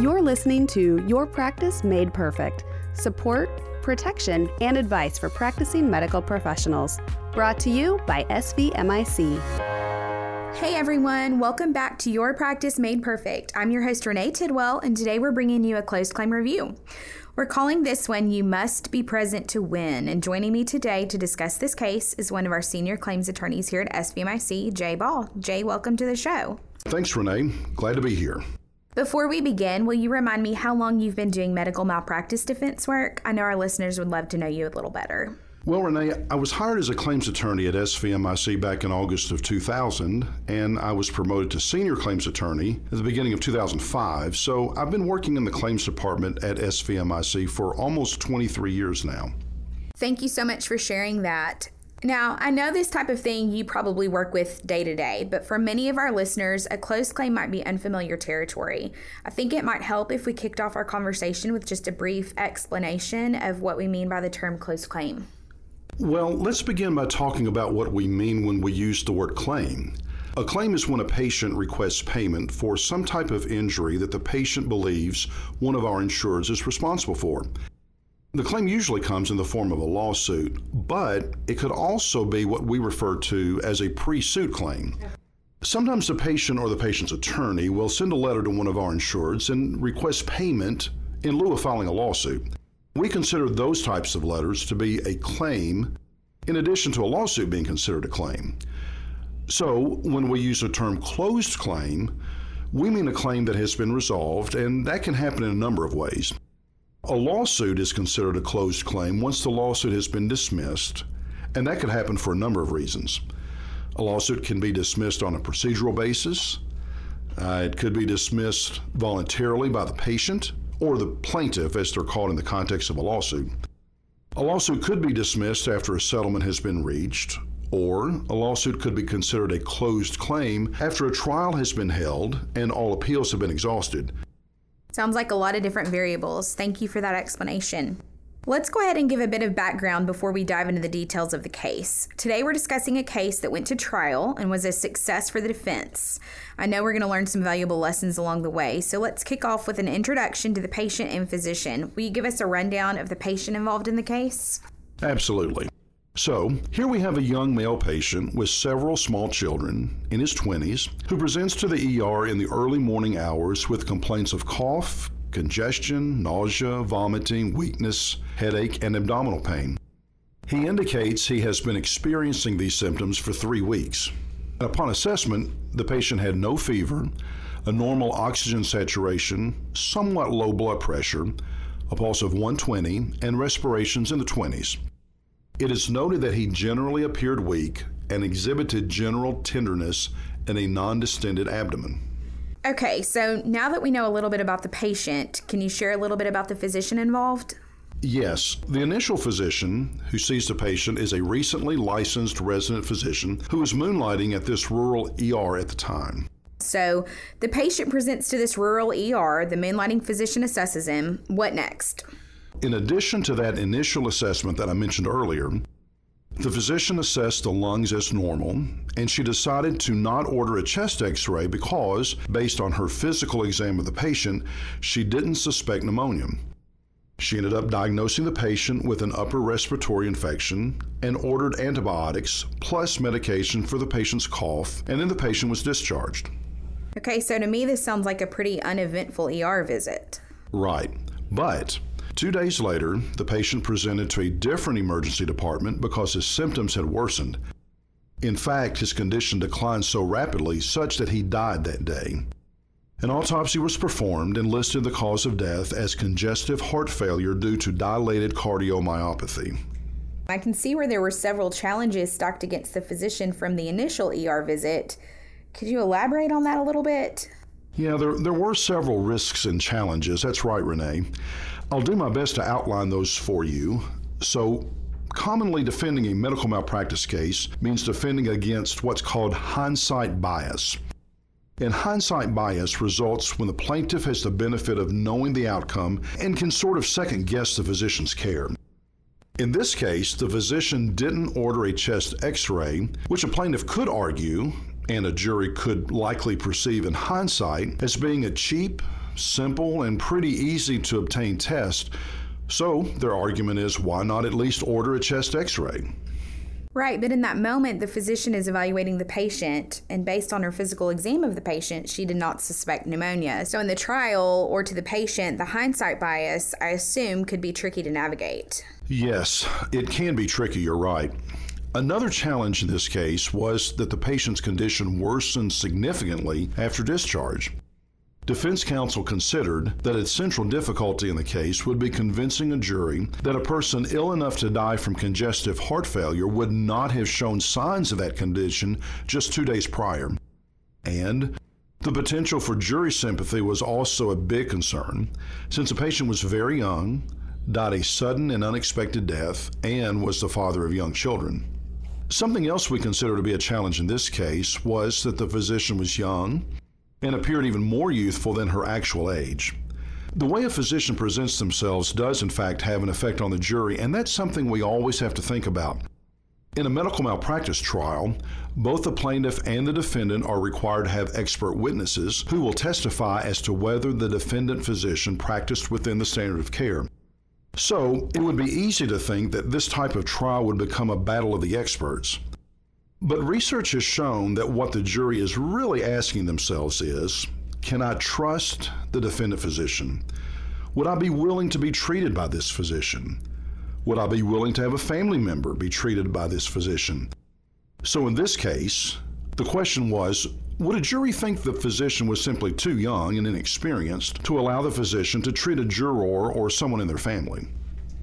You're listening to Your Practice Made Perfect support, protection, and advice for practicing medical professionals. Brought to you by SVMIC. Hey everyone, welcome back to Your Practice Made Perfect. I'm your host Renee Tidwell, and today we're bringing you a closed claim review. We're calling this one You Must Be Present to Win. And joining me today to discuss this case is one of our senior claims attorneys here at SVMIC, Jay Ball. Jay, welcome to the show. Thanks, Renee. Glad to be here. Before we begin, will you remind me how long you've been doing medical malpractice defense work? I know our listeners would love to know you a little better. Well, Renee, I was hired as a claims attorney at SVMIC back in August of 2000, and I was promoted to senior claims attorney at the beginning of 2005. So I've been working in the claims department at SVMIC for almost 23 years now. Thank you so much for sharing that. Now, I know this type of thing you probably work with day to day, but for many of our listeners, a closed claim might be unfamiliar territory. I think it might help if we kicked off our conversation with just a brief explanation of what we mean by the term closed claim. Well, let's begin by talking about what we mean when we use the word claim. A claim is when a patient requests payment for some type of injury that the patient believes one of our insureds is responsible for. The claim usually comes in the form of a lawsuit, but it could also be what we refer to as a pre suit claim. Sometimes the patient or the patient's attorney will send a letter to one of our insureds and request payment in lieu of filing a lawsuit. We consider those types of letters to be a claim in addition to a lawsuit being considered a claim. So, when we use the term closed claim, we mean a claim that has been resolved, and that can happen in a number of ways. A lawsuit is considered a closed claim once the lawsuit has been dismissed, and that could happen for a number of reasons. A lawsuit can be dismissed on a procedural basis. Uh, it could be dismissed voluntarily by the patient or the plaintiff, as they're called in the context of a lawsuit. A lawsuit could be dismissed after a settlement has been reached, or a lawsuit could be considered a closed claim after a trial has been held and all appeals have been exhausted. Sounds like a lot of different variables. Thank you for that explanation. Let's go ahead and give a bit of background before we dive into the details of the case. Today, we're discussing a case that went to trial and was a success for the defense. I know we're going to learn some valuable lessons along the way, so let's kick off with an introduction to the patient and physician. Will you give us a rundown of the patient involved in the case? Absolutely. So, here we have a young male patient with several small children in his 20s who presents to the ER in the early morning hours with complaints of cough, congestion, nausea, vomiting, weakness, headache, and abdominal pain. He indicates he has been experiencing these symptoms for three weeks. Upon assessment, the patient had no fever, a normal oxygen saturation, somewhat low blood pressure, a pulse of 120, and respirations in the 20s. It is noted that he generally appeared weak and exhibited general tenderness and a non distended abdomen. Okay, so now that we know a little bit about the patient, can you share a little bit about the physician involved? Yes, the initial physician who sees the patient is a recently licensed resident physician who was moonlighting at this rural ER at the time. So the patient presents to this rural ER, the moonlighting physician assesses him. What next? In addition to that initial assessment that I mentioned earlier, the physician assessed the lungs as normal, and she decided to not order a chest x ray because, based on her physical exam of the patient, she didn't suspect pneumonia. She ended up diagnosing the patient with an upper respiratory infection and ordered antibiotics plus medication for the patient's cough, and then the patient was discharged. Okay, so to me, this sounds like a pretty uneventful ER visit. Right. But Two days later, the patient presented to a different emergency department because his symptoms had worsened. In fact, his condition declined so rapidly such that he died that day. An autopsy was performed and listed the cause of death as congestive heart failure due to dilated cardiomyopathy. I can see where there were several challenges stacked against the physician from the initial ER visit. Could you elaborate on that a little bit? Yeah, there, there were several risks and challenges. That's right, Renee. I'll do my best to outline those for you. So, commonly defending a medical malpractice case means defending against what's called hindsight bias. And hindsight bias results when the plaintiff has the benefit of knowing the outcome and can sort of second guess the physician's care. In this case, the physician didn't order a chest x ray, which a plaintiff could argue and a jury could likely perceive in hindsight as being a cheap, simple, and pretty easy to obtain test. So their argument is why not at least order a chest x ray? Right, but in that moment, the physician is evaluating the patient, and based on her physical exam of the patient, she did not suspect pneumonia. So, in the trial or to the patient, the hindsight bias, I assume, could be tricky to navigate. Yes, it can be tricky, you're right. Another challenge in this case was that the patient's condition worsened significantly after discharge. Defense counsel considered that its central difficulty in the case would be convincing a jury that a person ill enough to die from congestive heart failure would not have shown signs of that condition just two days prior. And the potential for jury sympathy was also a big concern, since the patient was very young, died a sudden and unexpected death, and was the father of young children. Something else we consider to be a challenge in this case was that the physician was young and appeared even more youthful than her actual age. The way a physician presents themselves does, in fact, have an effect on the jury, and that's something we always have to think about. In a medical malpractice trial, both the plaintiff and the defendant are required to have expert witnesses who will testify as to whether the defendant physician practiced within the standard of care. So, it would be easy to think that this type of trial would become a battle of the experts. But research has shown that what the jury is really asking themselves is can I trust the defendant physician? Would I be willing to be treated by this physician? Would I be willing to have a family member be treated by this physician? So in this case, the question was would a jury think the physician was simply too young and inexperienced to allow the physician to treat a juror or someone in their family?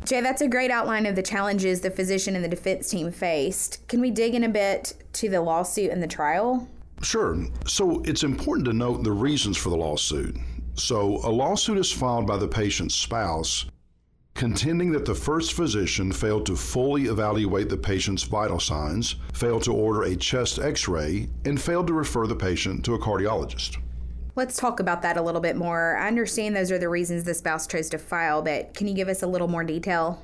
Jay, that's a great outline of the challenges the physician and the defense team faced. Can we dig in a bit to the lawsuit and the trial? Sure. So it's important to note the reasons for the lawsuit. So a lawsuit is filed by the patient's spouse contending that the first physician failed to fully evaluate the patient's vital signs, failed to order a chest x ray, and failed to refer the patient to a cardiologist. Let's talk about that a little bit more. I understand those are the reasons the spouse chose to file, but can you give us a little more detail?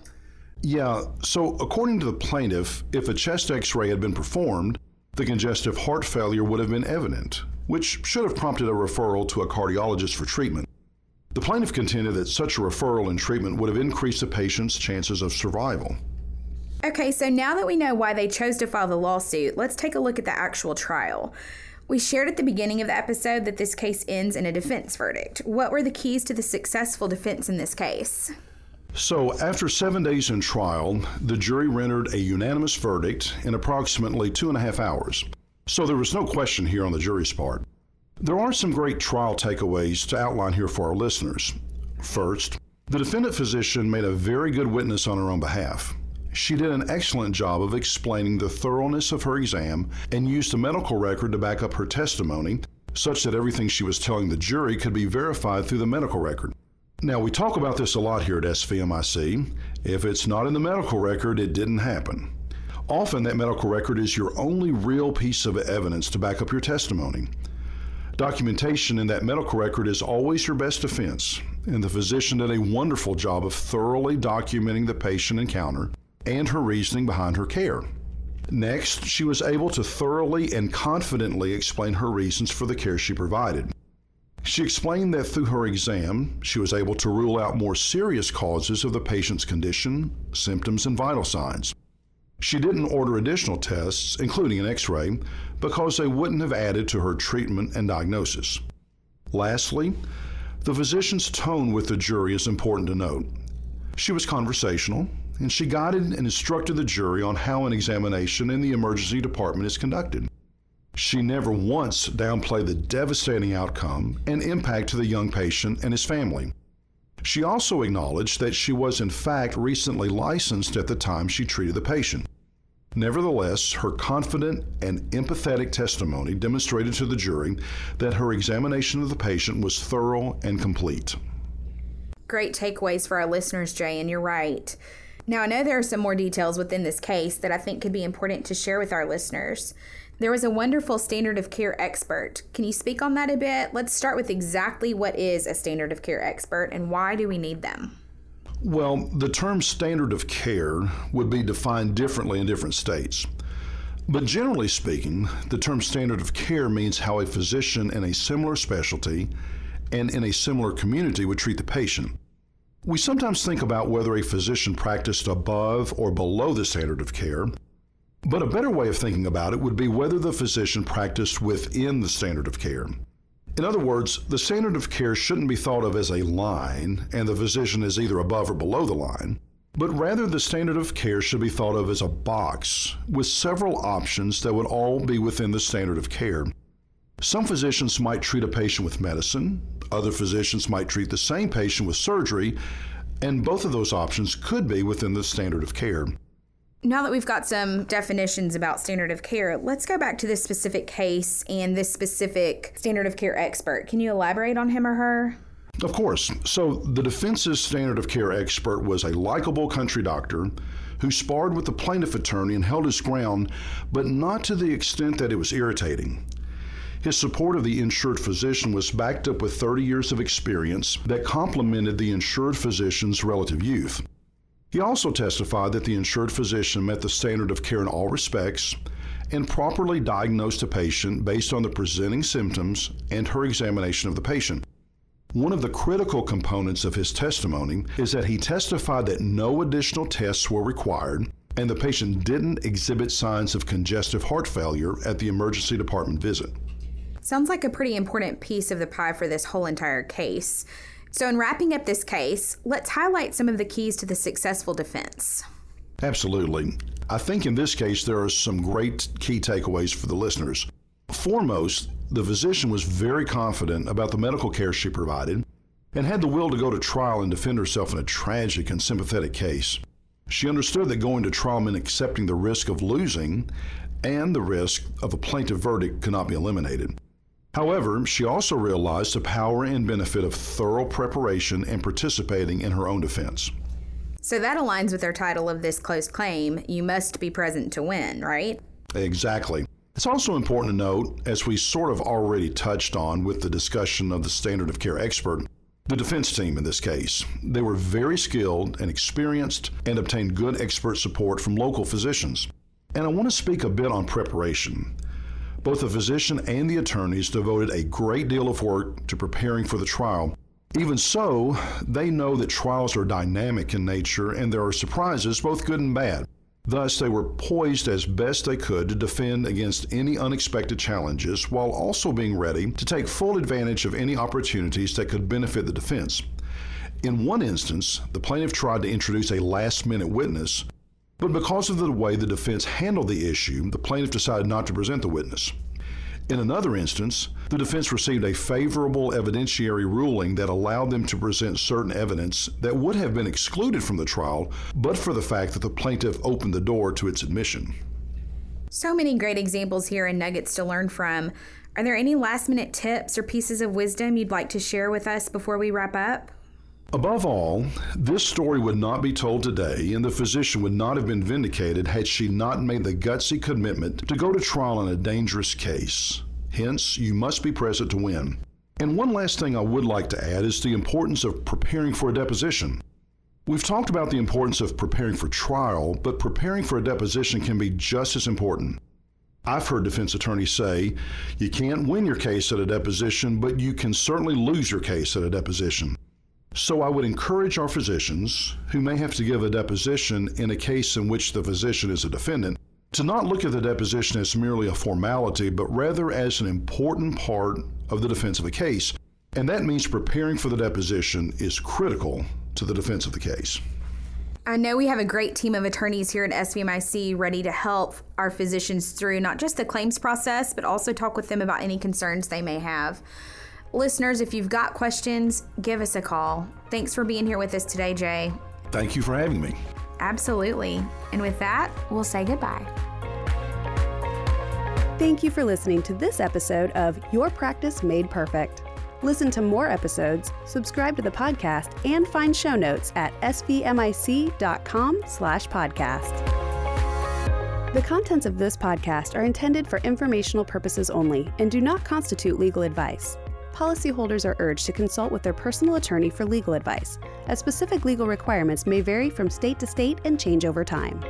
Yeah, so according to the plaintiff, if a chest x ray had been performed, the congestive heart failure would have been evident, which should have prompted a referral to a cardiologist for treatment. The plaintiff contended that such a referral and treatment would have increased the patient's chances of survival. Okay, so now that we know why they chose to file the lawsuit, let's take a look at the actual trial. We shared at the beginning of the episode that this case ends in a defense verdict. What were the keys to the successful defense in this case? So, after seven days in trial, the jury rendered a unanimous verdict in approximately two and a half hours. So, there was no question here on the jury's part. There are some great trial takeaways to outline here for our listeners. First, the defendant physician made a very good witness on her own behalf. She did an excellent job of explaining the thoroughness of her exam and used a medical record to back up her testimony, such that everything she was telling the jury could be verified through the medical record. Now, we talk about this a lot here at SVMIC. If it's not in the medical record, it didn't happen. Often, that medical record is your only real piece of evidence to back up your testimony. Documentation in that medical record is always your best defense, and the physician did a wonderful job of thoroughly documenting the patient encounter and her reasoning behind her care. Next, she was able to thoroughly and confidently explain her reasons for the care she provided. She explained that through her exam, she was able to rule out more serious causes of the patient's condition, symptoms, and vital signs. She didn't order additional tests, including an x ray, because they wouldn't have added to her treatment and diagnosis. Lastly, the physician's tone with the jury is important to note. She was conversational, and she guided and instructed the jury on how an examination in the emergency department is conducted. She never once downplayed the devastating outcome and impact to the young patient and his family. She also acknowledged that she was in fact recently licensed at the time she treated the patient. Nevertheless, her confident and empathetic testimony demonstrated to the jury that her examination of the patient was thorough and complete. Great takeaways for our listeners, Jay, and you're right. Now, I know there are some more details within this case that I think could be important to share with our listeners. There was a wonderful standard of care expert. Can you speak on that a bit? Let's start with exactly what is a standard of care expert and why do we need them? Well, the term standard of care would be defined differently in different states. But generally speaking, the term standard of care means how a physician in a similar specialty and in a similar community would treat the patient. We sometimes think about whether a physician practiced above or below the standard of care, but a better way of thinking about it would be whether the physician practiced within the standard of care. In other words, the standard of care shouldn't be thought of as a line and the physician is either above or below the line, but rather the standard of care should be thought of as a box with several options that would all be within the standard of care. Some physicians might treat a patient with medicine, other physicians might treat the same patient with surgery, and both of those options could be within the standard of care. Now that we've got some definitions about standard of care, let's go back to this specific case and this specific standard of care expert. Can you elaborate on him or her? Of course. So, the defense's standard of care expert was a likable country doctor who sparred with the plaintiff attorney and held his ground, but not to the extent that it was irritating. His support of the insured physician was backed up with 30 years of experience that complemented the insured physician's relative youth. He also testified that the insured physician met the standard of care in all respects and properly diagnosed a patient based on the presenting symptoms and her examination of the patient. One of the critical components of his testimony is that he testified that no additional tests were required and the patient didn't exhibit signs of congestive heart failure at the emergency department visit. Sounds like a pretty important piece of the pie for this whole entire case. So, in wrapping up this case, let's highlight some of the keys to the successful defense. Absolutely. I think in this case, there are some great key takeaways for the listeners. Foremost, the physician was very confident about the medical care she provided and had the will to go to trial and defend herself in a tragic and sympathetic case. She understood that going to trial meant accepting the risk of losing and the risk of a plaintiff verdict could not be eliminated. However, she also realized the power and benefit of thorough preparation and participating in her own defense. So that aligns with our title of this closed claim you must be present to win, right? Exactly. It's also important to note, as we sort of already touched on with the discussion of the standard of care expert, the defense team in this case. They were very skilled and experienced and obtained good expert support from local physicians. And I want to speak a bit on preparation. Both the physician and the attorneys devoted a great deal of work to preparing for the trial. Even so, they know that trials are dynamic in nature and there are surprises, both good and bad. Thus, they were poised as best they could to defend against any unexpected challenges while also being ready to take full advantage of any opportunities that could benefit the defense. In one instance, the plaintiff tried to introduce a last minute witness but because of the way the defense handled the issue, the plaintiff decided not to present the witness. In another instance, the defense received a favorable evidentiary ruling that allowed them to present certain evidence that would have been excluded from the trial, but for the fact that the plaintiff opened the door to its admission. So many great examples here and nuggets to learn from. Are there any last minute tips or pieces of wisdom you'd like to share with us before we wrap up? Above all, this story would not be told today, and the physician would not have been vindicated had she not made the gutsy commitment to go to trial in a dangerous case. Hence, you must be present to win. And one last thing I would like to add is the importance of preparing for a deposition. We've talked about the importance of preparing for trial, but preparing for a deposition can be just as important. I've heard defense attorneys say you can't win your case at a deposition, but you can certainly lose your case at a deposition. So I would encourage our physicians who may have to give a deposition in a case in which the physician is a defendant to not look at the deposition as merely a formality, but rather as an important part of the defense of a case. And that means preparing for the deposition is critical to the defense of the case. I know we have a great team of attorneys here at SVMIC ready to help our physicians through not just the claims process, but also talk with them about any concerns they may have. Listeners, if you've got questions, give us a call. Thanks for being here with us today, Jay. Thank you for having me. Absolutely. And with that, we'll say goodbye. Thank you for listening to this episode of Your Practice Made Perfect. Listen to more episodes, subscribe to the podcast, and find show notes at svmic.com slash podcast. The contents of this podcast are intended for informational purposes only and do not constitute legal advice policyholders are urged to consult with their personal attorney for legal advice, as specific legal requirements may vary from state to state and change over time.